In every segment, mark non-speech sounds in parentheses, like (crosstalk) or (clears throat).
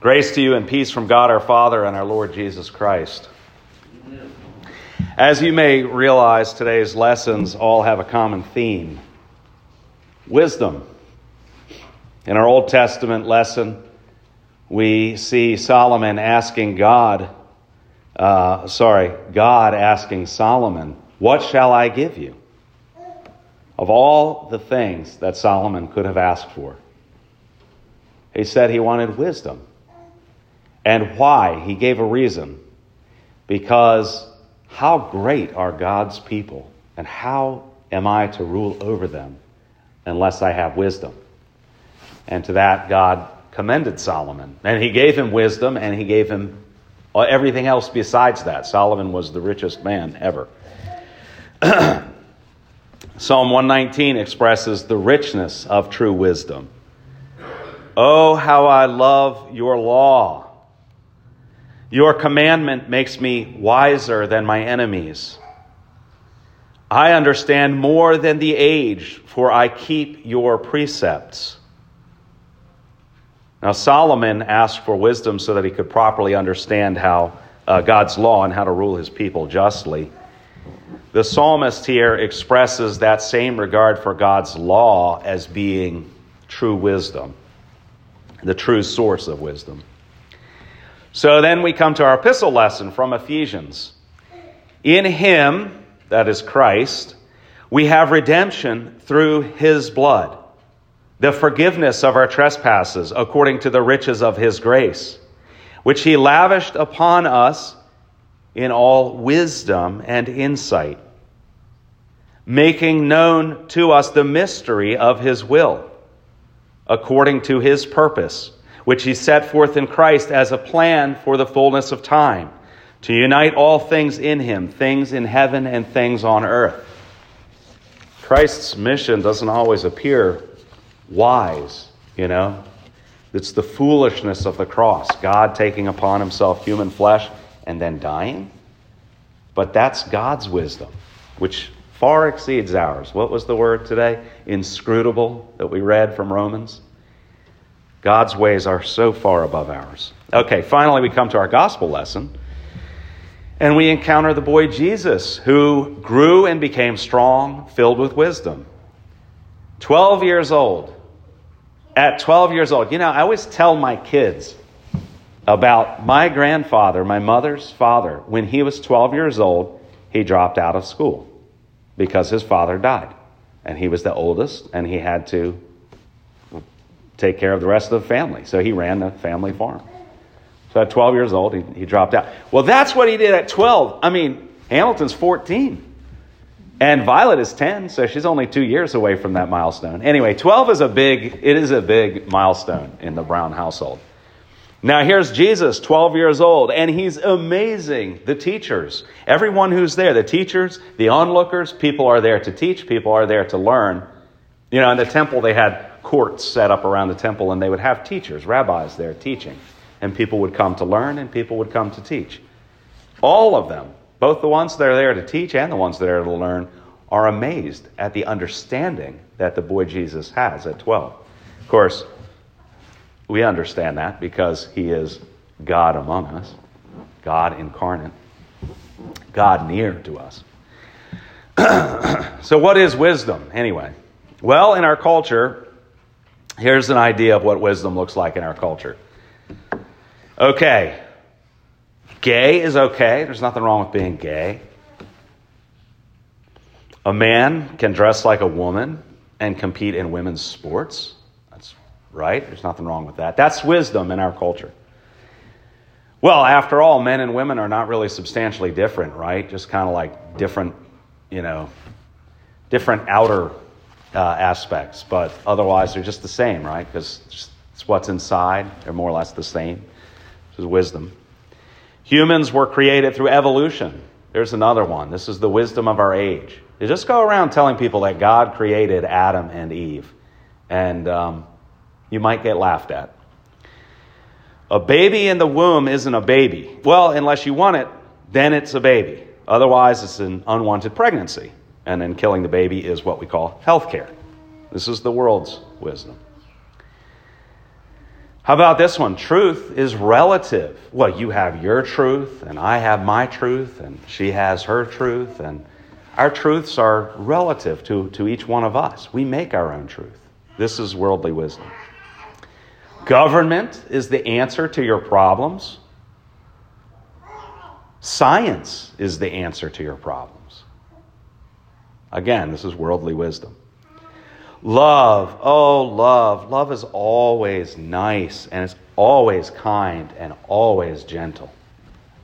Grace to you and peace from God our Father and our Lord Jesus Christ. As you may realize, today's lessons all have a common theme wisdom. In our Old Testament lesson, we see Solomon asking God, uh, sorry, God asking Solomon, What shall I give you? Of all the things that Solomon could have asked for, he said he wanted wisdom. And why? He gave a reason. Because how great are God's people, and how am I to rule over them unless I have wisdom? And to that, God commended Solomon. And he gave him wisdom, and he gave him everything else besides that. Solomon was the richest man ever. (clears throat) Psalm 119 expresses the richness of true wisdom. Oh, how I love your law. Your commandment makes me wiser than my enemies. I understand more than the age, for I keep your precepts. Now, Solomon asked for wisdom so that he could properly understand how uh, God's law and how to rule his people justly. The psalmist here expresses that same regard for God's law as being true wisdom, the true source of wisdom. So then we come to our epistle lesson from Ephesians. In him, that is Christ, we have redemption through his blood, the forgiveness of our trespasses according to the riches of his grace, which he lavished upon us in all wisdom and insight, making known to us the mystery of his will, according to his purpose which he set forth in Christ as a plan for the fullness of time, to unite all things in him, things in heaven and things on earth. Christ's mission doesn't always appear wise, you know. It's the foolishness of the cross, God taking upon himself human flesh and then dying. But that's God's wisdom, which far exceeds ours. What was the word today? Inscrutable that we read from Romans. God's ways are so far above ours. Okay, finally, we come to our gospel lesson. And we encounter the boy Jesus, who grew and became strong, filled with wisdom. 12 years old. At 12 years old, you know, I always tell my kids about my grandfather, my mother's father. When he was 12 years old, he dropped out of school because his father died. And he was the oldest, and he had to take care of the rest of the family. So he ran the family farm. So at 12 years old, he, he dropped out. Well, that's what he did at 12. I mean, Hamilton's 14. And Violet is 10, so she's only two years away from that milestone. Anyway, 12 is a big, it is a big milestone in the Brown household. Now here's Jesus, 12 years old, and he's amazing. The teachers, everyone who's there, the teachers, the onlookers, people are there to teach, people are there to learn. You know, in the temple they had courts set up around the temple, and they would have teachers, rabbis there teaching. And people would come to learn, and people would come to teach. All of them, both the ones that are there to teach and the ones that are there to learn, are amazed at the understanding that the boy Jesus has at 12. Of course, we understand that because he is God among us, God incarnate, God near to us. (clears throat) so, what is wisdom anyway? Well, in our culture, Here's an idea of what wisdom looks like in our culture. Okay, gay is okay. There's nothing wrong with being gay. A man can dress like a woman and compete in women's sports. That's right. There's nothing wrong with that. That's wisdom in our culture. Well, after all, men and women are not really substantially different, right? Just kind of like different, you know, different outer uh, aspects, but otherwise they're just the same, right? Because it's what's inside. They're more or less the same. This is wisdom. Humans were created through evolution. There's another one. This is the wisdom of our age. You just go around telling people that God created Adam and Eve, and um, you might get laughed at. A baby in the womb isn't a baby. Well, unless you want it, then it's a baby. Otherwise, it's an unwanted pregnancy and then killing the baby is what we call health care. This is the world's wisdom. How about this one? Truth is relative. Well, you have your truth, and I have my truth, and she has her truth, and our truths are relative to, to each one of us. We make our own truth. This is worldly wisdom. Government is the answer to your problems. Science is the answer to your problems. Again, this is worldly wisdom. Love, oh, love. Love is always nice and it's always kind and always gentle.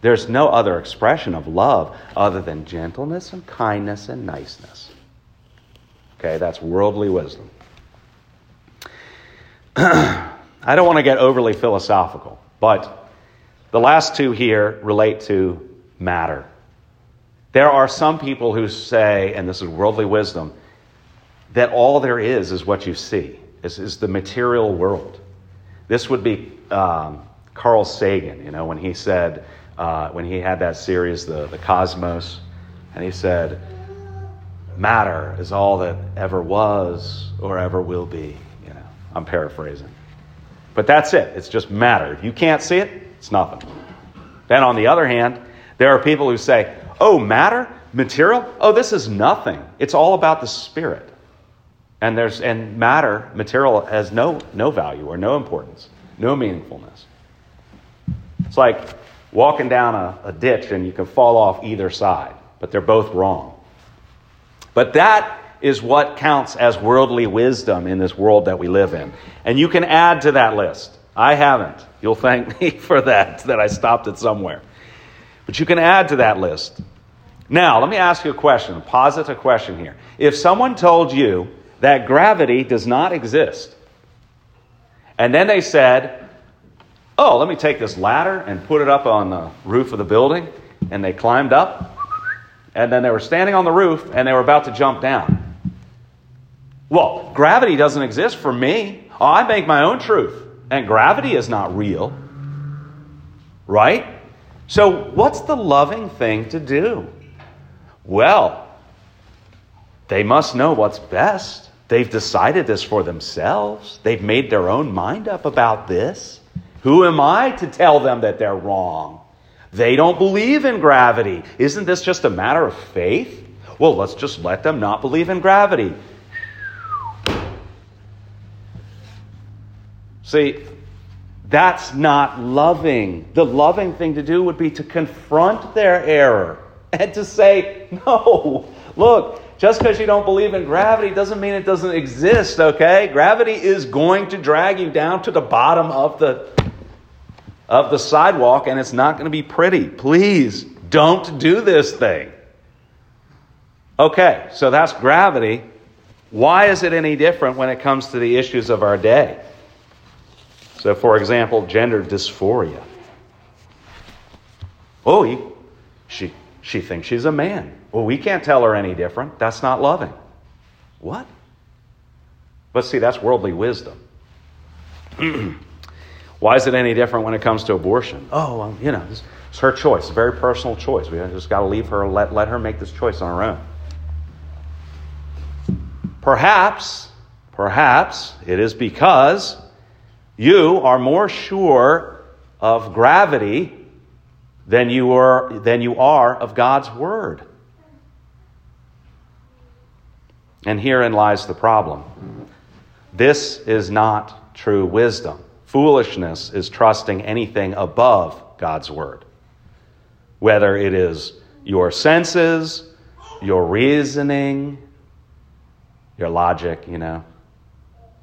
There's no other expression of love other than gentleness and kindness and niceness. Okay, that's worldly wisdom. (clears throat) I don't want to get overly philosophical, but the last two here relate to matter. There are some people who say, and this is worldly wisdom, that all there is is what you see, is, is the material world. This would be um, Carl Sagan, you know, when he said, uh, when he had that series, the, the Cosmos, and he said, matter is all that ever was or ever will be. You know, I'm paraphrasing. But that's it. It's just matter. If you can't see it, it's nothing. Then on the other hand, there are people who say, oh, matter, material, oh, this is nothing. It's all about the spirit. And there's and matter, material has no no value or no importance, no meaningfulness. It's like walking down a, a ditch and you can fall off either side, but they're both wrong. But that is what counts as worldly wisdom in this world that we live in. And you can add to that list. I haven't. You'll thank (laughs) me for that, that I stopped it somewhere. But you can add to that list. Now, let me ask you a question, posit a question here. If someone told you that gravity does not exist. And then they said, Oh, let me take this ladder and put it up on the roof of the building. And they climbed up. And then they were standing on the roof and they were about to jump down. Well, gravity doesn't exist for me. Oh, I make my own truth. And gravity is not real. Right? So, what's the loving thing to do? Well, they must know what's best. They've decided this for themselves. They've made their own mind up about this. Who am I to tell them that they're wrong? They don't believe in gravity. Isn't this just a matter of faith? Well, let's just let them not believe in gravity. See, that's not loving. The loving thing to do would be to confront their error and to say, no, look, just because you don't believe in gravity doesn't mean it doesn't exist, okay? Gravity is going to drag you down to the bottom of the of the sidewalk and it's not going to be pretty. Please don't do this thing. Okay, so that's gravity. Why is it any different when it comes to the issues of our day? So, for example, gender dysphoria. Oh, he, she, she thinks she's a man. Well, we can't tell her any different. That's not loving. What? But see, that's worldly wisdom. (clears throat) Why is it any different when it comes to abortion? Oh, well, you know, it's, it's her choice. A very personal choice. We just got to leave her, let, let her make this choice on her own. Perhaps, perhaps it is because you are more sure of gravity than you are, than you are of God's Word. And herein lies the problem. This is not true wisdom. Foolishness is trusting anything above God's word, whether it is your senses, your reasoning, your logic, you know.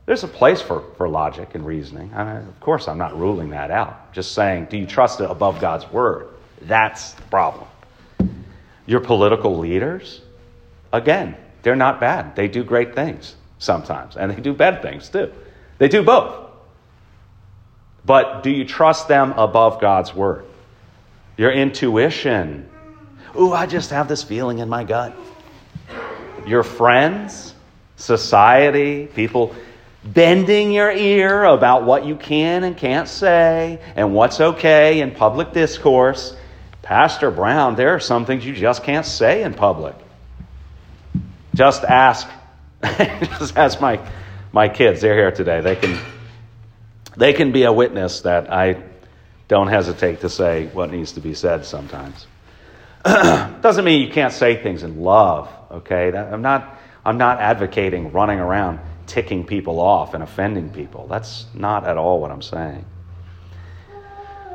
There's a place for, for logic and reasoning. I mean, of course, I'm not ruling that out. Just saying, do you trust it above God's word? That's the problem. Your political leaders, again, they're not bad. They do great things sometimes, and they do bad things too. They do both. But do you trust them above God's word? Your intuition. Ooh, I just have this feeling in my gut. Your friends, society, people bending your ear about what you can and can't say and what's okay in public discourse. Pastor Brown, there are some things you just can't say in public. Just ask. (laughs) just ask my, my kids. They're here today. They can, they can be a witness that I don't hesitate to say what needs to be said sometimes. (clears throat) Doesn't mean you can't say things in love, okay? I'm, not, I'm not advocating running around ticking people off and offending people. That's not at all what I'm saying.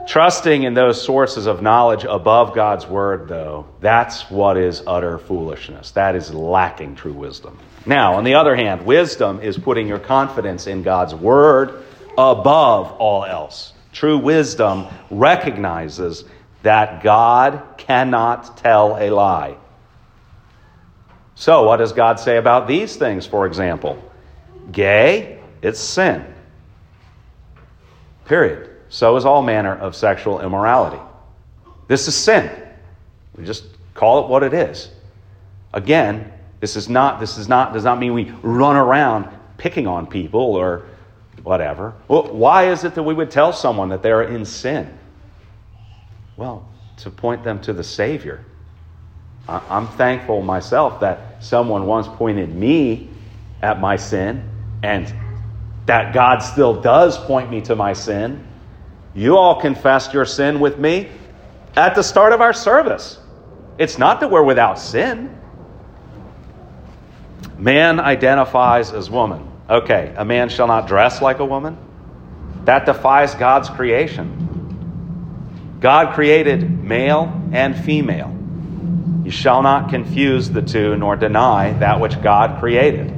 Trusting in those sources of knowledge above God's word, though, that's what is utter foolishness. That is lacking true wisdom. Now, on the other hand, wisdom is putting your confidence in God's word above all else. True wisdom recognizes that God cannot tell a lie. So, what does God say about these things, for example? Gay, it's sin. Period so is all manner of sexual immorality. This is sin. We just call it what it is. Again, this is not this is not does not mean we run around picking on people or whatever. Well, why is it that we would tell someone that they're in sin? Well, to point them to the Savior. I'm thankful myself that someone once pointed me at my sin and that God still does point me to my sin you all confessed your sin with me at the start of our service. It's not that we're without sin. Man identifies as woman. Okay, a man shall not dress like a woman. That defies God's creation. God created male and female. You shall not confuse the two nor deny that which God created.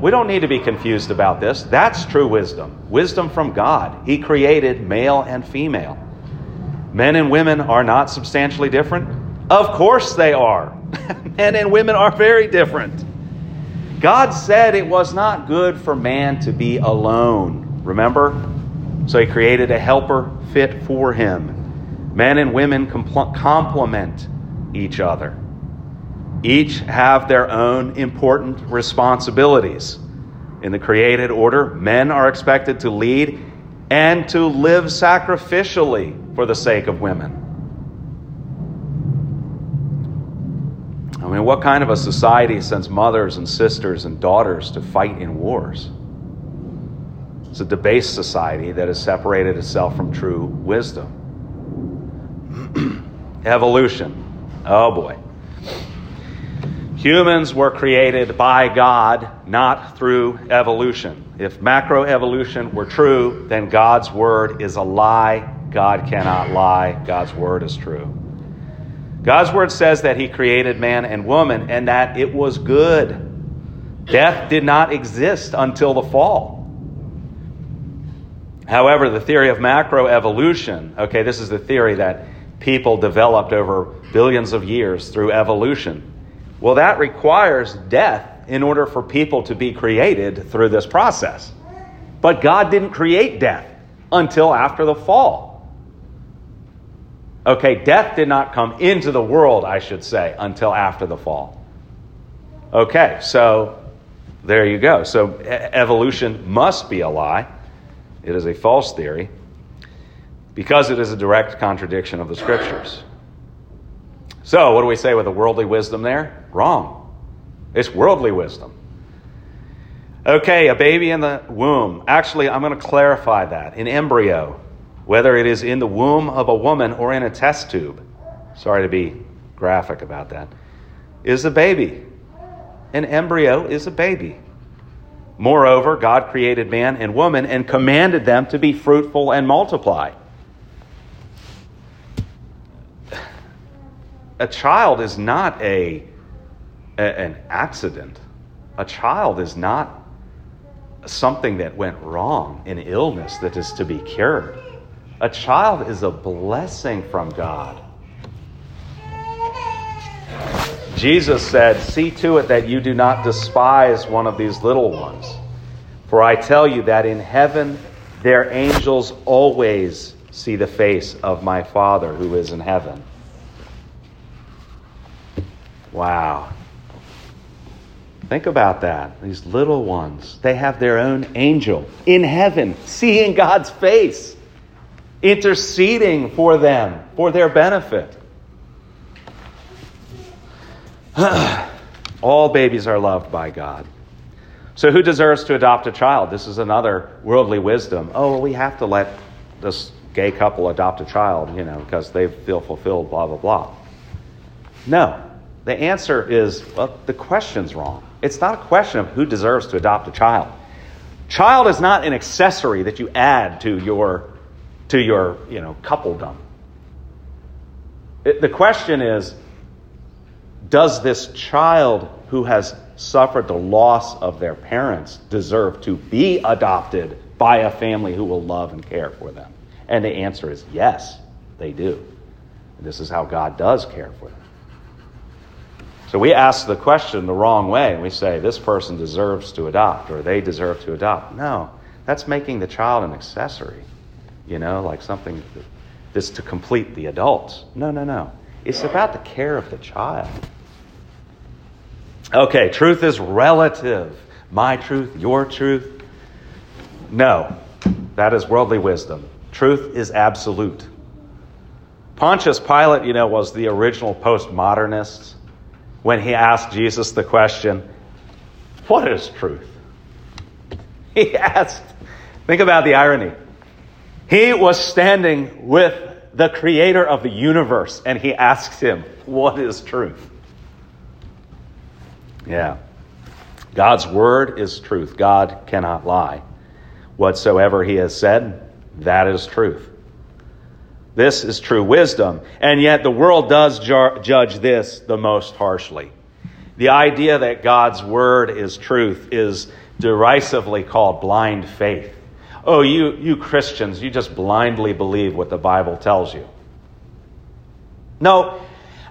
We don't need to be confused about this. That's true wisdom. Wisdom from God. He created male and female. Men and women are not substantially different. Of course they are. (laughs) Men and women are very different. God said it was not good for man to be alone. Remember? So he created a helper fit for him. Men and women complement each other. Each have their own important responsibilities. In the created order, men are expected to lead and to live sacrificially for the sake of women. I mean, what kind of a society sends mothers and sisters and daughters to fight in wars? It's a debased society that has separated itself from true wisdom. (clears throat) Evolution. Oh boy. Humans were created by God, not through evolution. If macroevolution were true, then God's word is a lie. God cannot lie. God's word is true. God's word says that he created man and woman and that it was good. Death did not exist until the fall. However, the theory of macroevolution, okay, this is the theory that people developed over billions of years through evolution. Well, that requires death in order for people to be created through this process. But God didn't create death until after the fall. Okay, death did not come into the world, I should say, until after the fall. Okay, so there you go. So evolution must be a lie. It is a false theory because it is a direct contradiction of the scriptures. So, what do we say with the worldly wisdom there? Wrong. It's worldly wisdom. Okay, a baby in the womb. Actually, I'm going to clarify that. An embryo, whether it is in the womb of a woman or in a test tube, sorry to be graphic about that, is a baby. An embryo is a baby. Moreover, God created man and woman and commanded them to be fruitful and multiply. A child is not a, a, an accident. A child is not something that went wrong, an illness that is to be cured. A child is a blessing from God. Jesus said, See to it that you do not despise one of these little ones. For I tell you that in heaven their angels always see the face of my Father who is in heaven. Wow. Think about that. These little ones, they have their own angel in heaven, seeing God's face, interceding for them, for their benefit. (sighs) All babies are loved by God. So, who deserves to adopt a child? This is another worldly wisdom. Oh, well, we have to let this gay couple adopt a child, you know, because they feel fulfilled, blah, blah, blah. No. The answer is well, the question's wrong. It's not a question of who deserves to adopt a child. Child is not an accessory that you add to your, to your you know, coupledom. It, the question is does this child who has suffered the loss of their parents deserve to be adopted by a family who will love and care for them? And the answer is yes, they do. This is how God does care for them. So we ask the question the wrong way. We say, this person deserves to adopt or they deserve to adopt. No, that's making the child an accessory, you know, like something that's to complete the adults. No, no, no. It's about the care of the child. Okay, truth is relative. My truth, your truth. No, that is worldly wisdom. Truth is absolute. Pontius Pilate, you know, was the original postmodernist when he asked Jesus the question, What is truth? He (laughs) asked, think about the irony. He was standing with the creator of the universe and he asked him, What is truth? Yeah. God's word is truth. God cannot lie. Whatsoever he has said, that is truth. This is true wisdom. And yet the world does ju- judge this the most harshly. The idea that God's word is truth is derisively called blind faith. Oh, you, you Christians, you just blindly believe what the Bible tells you. No,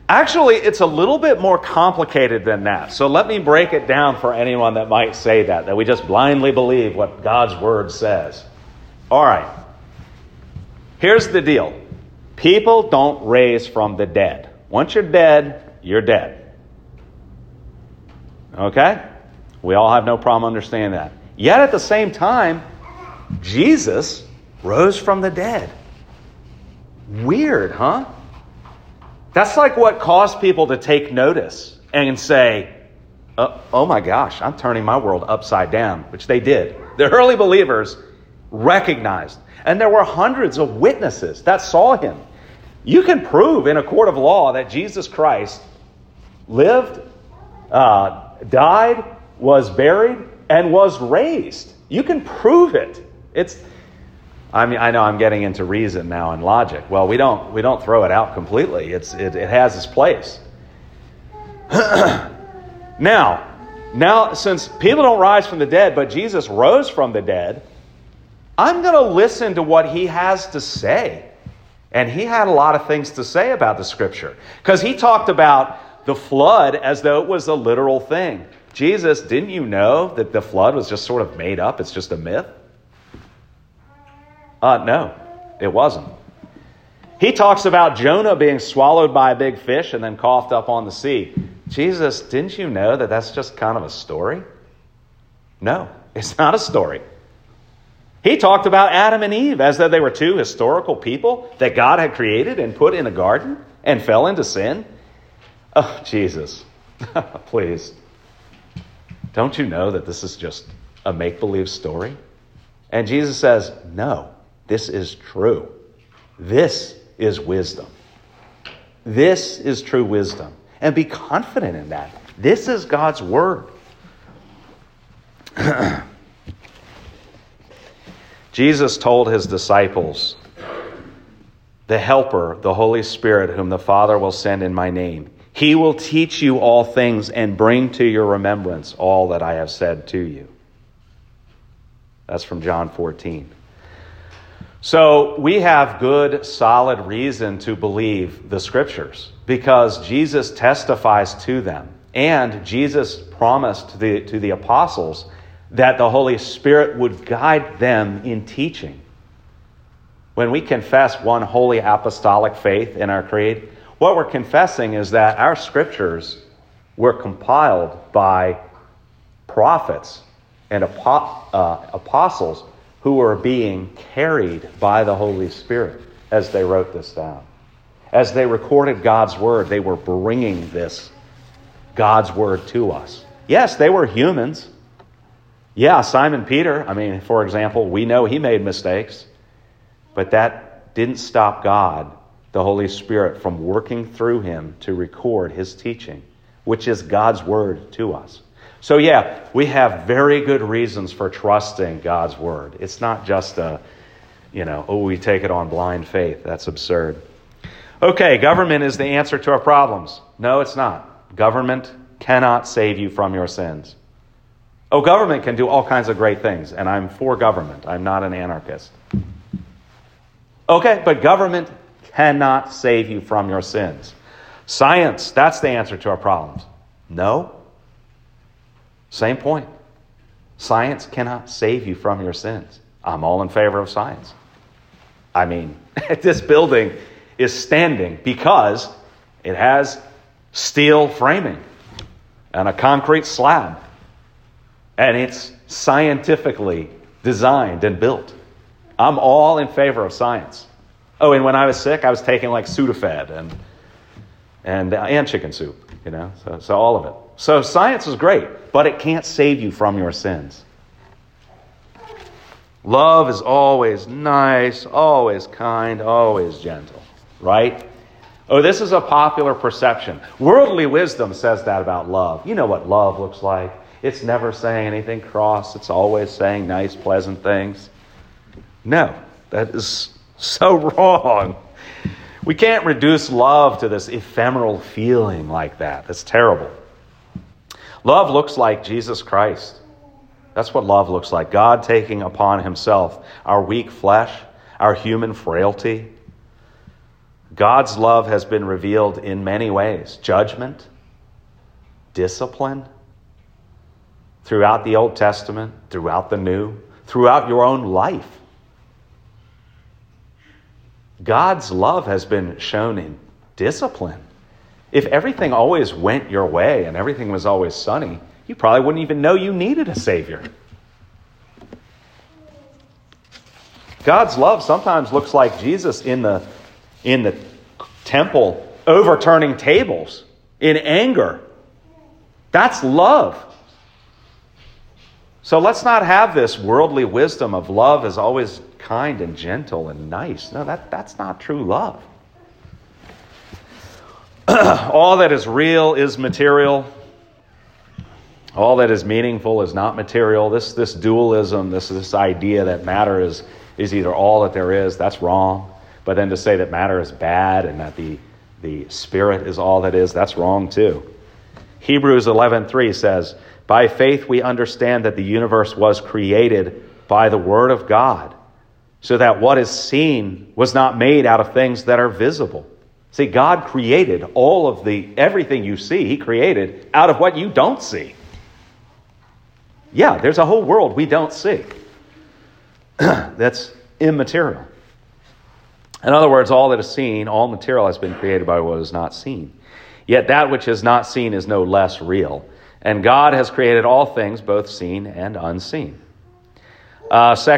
actually, it's a little bit more complicated than that. So let me break it down for anyone that might say that, that we just blindly believe what God's word says. All right. Here's the deal people don't raise from the dead. Once you're dead, you're dead. Okay? We all have no problem understanding that. Yet at the same time, Jesus rose from the dead. Weird, huh? That's like what caused people to take notice and say, oh, oh my gosh, I'm turning my world upside down, which they did. The early believers recognized and there were hundreds of witnesses that saw him. You can prove in a court of law that Jesus Christ lived, uh, died, was buried, and was raised. You can prove it. It's, I mean, I know I'm getting into reason now and logic. Well, we don't, we don't throw it out completely. It's, it, it has its place. (clears throat) now, now, since people don't rise from the dead, but Jesus rose from the dead, I'm going to listen to what he has to say. And he had a lot of things to say about the scripture because he talked about the flood as though it was a literal thing. Jesus, didn't you know that the flood was just sort of made up? It's just a myth? Uh, no, it wasn't. He talks about Jonah being swallowed by a big fish and then coughed up on the sea. Jesus, didn't you know that that's just kind of a story? No, it's not a story. He talked about Adam and Eve as though they were two historical people that God had created and put in a garden and fell into sin. Oh, Jesus, (laughs) please. Don't you know that this is just a make believe story? And Jesus says, No, this is true. This is wisdom. This is true wisdom. And be confident in that. This is God's word. (clears throat) Jesus told his disciples, The Helper, the Holy Spirit, whom the Father will send in my name, he will teach you all things and bring to your remembrance all that I have said to you. That's from John 14. So we have good, solid reason to believe the scriptures because Jesus testifies to them. And Jesus promised to the, to the apostles that the Holy Spirit would guide them in teaching. When we confess one holy apostolic faith in our creed, what we're confessing is that our scriptures were compiled by prophets and uh, apostles who were being carried by the Holy Spirit as they wrote this down. As they recorded God's word, they were bringing this God's word to us. Yes, they were humans. Yeah, Simon Peter, I mean, for example, we know he made mistakes, but that didn't stop God, the Holy Spirit, from working through him to record his teaching, which is God's word to us. So, yeah, we have very good reasons for trusting God's word. It's not just a, you know, oh, we take it on blind faith. That's absurd. Okay, government is the answer to our problems. No, it's not. Government cannot save you from your sins. Oh, government can do all kinds of great things, and I'm for government. I'm not an anarchist. Okay, but government cannot save you from your sins. Science, that's the answer to our problems. No. Same point. Science cannot save you from your sins. I'm all in favor of science. I mean, (laughs) this building is standing because it has steel framing and a concrete slab. And it's scientifically designed and built. I'm all in favor of science. Oh, and when I was sick, I was taking like Sudafed and and uh, and chicken soup, you know. So so all of it. So science is great, but it can't save you from your sins. Love is always nice, always kind, always gentle, right? Oh, this is a popular perception. Worldly wisdom says that about love. You know what love looks like. It's never saying anything cross, it's always saying nice, pleasant things. No, that is so (laughs) wrong. We can't reduce love to this ephemeral feeling like that. That's terrible. Love looks like Jesus Christ. That's what love looks like God taking upon himself our weak flesh, our human frailty. God's love has been revealed in many ways judgment, discipline, throughout the Old Testament, throughout the New, throughout your own life. God's love has been shown in discipline. If everything always went your way and everything was always sunny, you probably wouldn't even know you needed a Savior. God's love sometimes looks like Jesus in the, in the temple overturning tables in anger. That's love. So let's not have this worldly wisdom of love is always kind and gentle and nice. No, that, that's not true love. (clears throat) All that is real is material. All that is meaningful is not material. This, this dualism, this, this idea that matter is, is either all that there is, that's wrong. But then to say that matter is bad and that the, the spirit is all that is, that's wrong too. Hebrews 11:3 says, "By faith we understand that the universe was created by the word of God, so that what is seen was not made out of things that are visible." See, God created all of the everything you see, he created out of what you don't see. Yeah, there's a whole world we don't see (clears throat) that's immaterial. In other words, all that is seen, all material has been created by what is not seen. Yet that which is not seen is no less real. And God has created all things, both seen and unseen. Uh, 2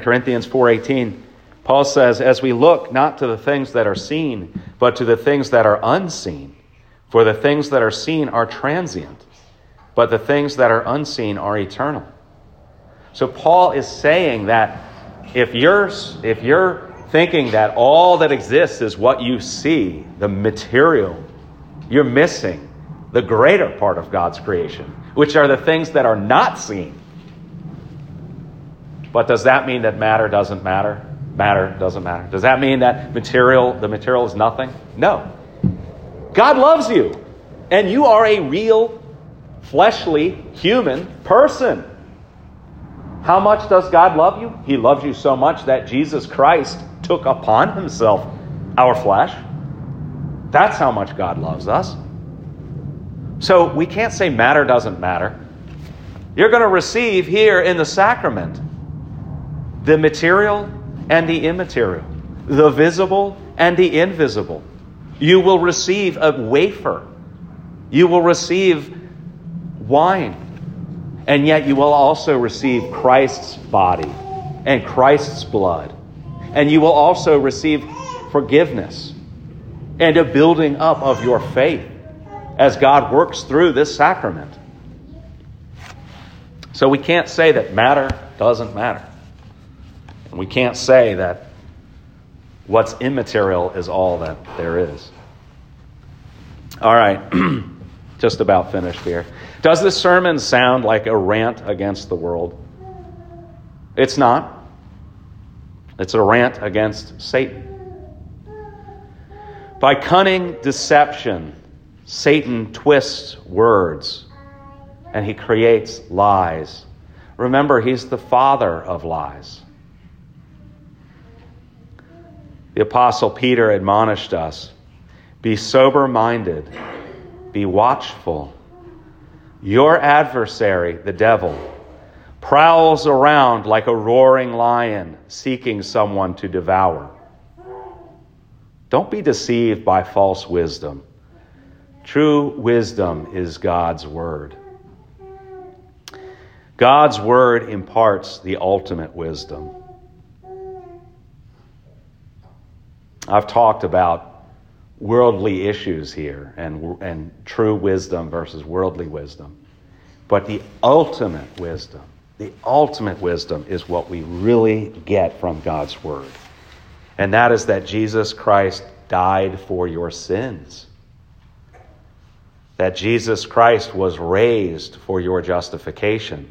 Corinthians 4.18, Paul says, As we look not to the things that are seen, but to the things that are unseen. For the things that are seen are transient, but the things that are unseen are eternal. So Paul is saying that if you're, if you're thinking that all that exists is what you see, the material, you're missing the greater part of God's creation, which are the things that are not seen. But does that mean that matter doesn't matter? Matter doesn't matter. Does that mean that material, the material is nothing? No. God loves you, and you are a real, fleshly, human person. How much does God love you? He loves you so much that Jesus Christ took upon himself our flesh. That's how much God loves us. So we can't say matter doesn't matter. You're going to receive here in the sacrament the material and the immaterial, the visible and the invisible. You will receive a wafer. You will receive wine and yet you will also receive Christ's body and Christ's blood. And you will also receive forgiveness and a building up of your faith as God works through this sacrament. So we can't say that matter doesn't matter. And we can't say that what's immaterial is all that there is. All right, (clears throat) just about finished here. Does this sermon sound like a rant against the world? It's not. It's a rant against Satan. By cunning deception, Satan twists words and he creates lies. Remember, he's the father of lies. The Apostle Peter admonished us be sober minded, be watchful. Your adversary, the devil, prowls around like a roaring lion seeking someone to devour. Don't be deceived by false wisdom. True wisdom is God's word. God's word imparts the ultimate wisdom. I've talked about worldly issues here and, and true wisdom versus worldly wisdom. But the ultimate wisdom, the ultimate wisdom is what we really get from God's word. And that is that Jesus Christ died for your sins. That Jesus Christ was raised for your justification.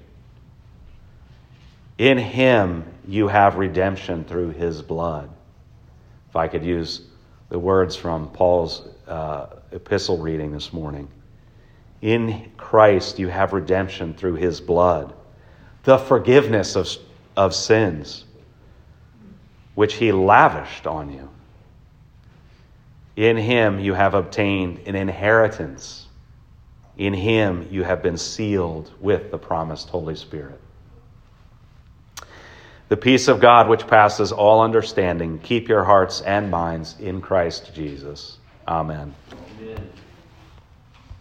In him you have redemption through his blood. If I could use the words from Paul's uh, epistle reading this morning. In Christ you have redemption through his blood, the forgiveness of, of sins, which he lavished on you. In him you have obtained an inheritance. In him you have been sealed with the promised Holy Spirit. The peace of God, which passes all understanding, keep your hearts and minds in Christ Jesus. Amen. Amen.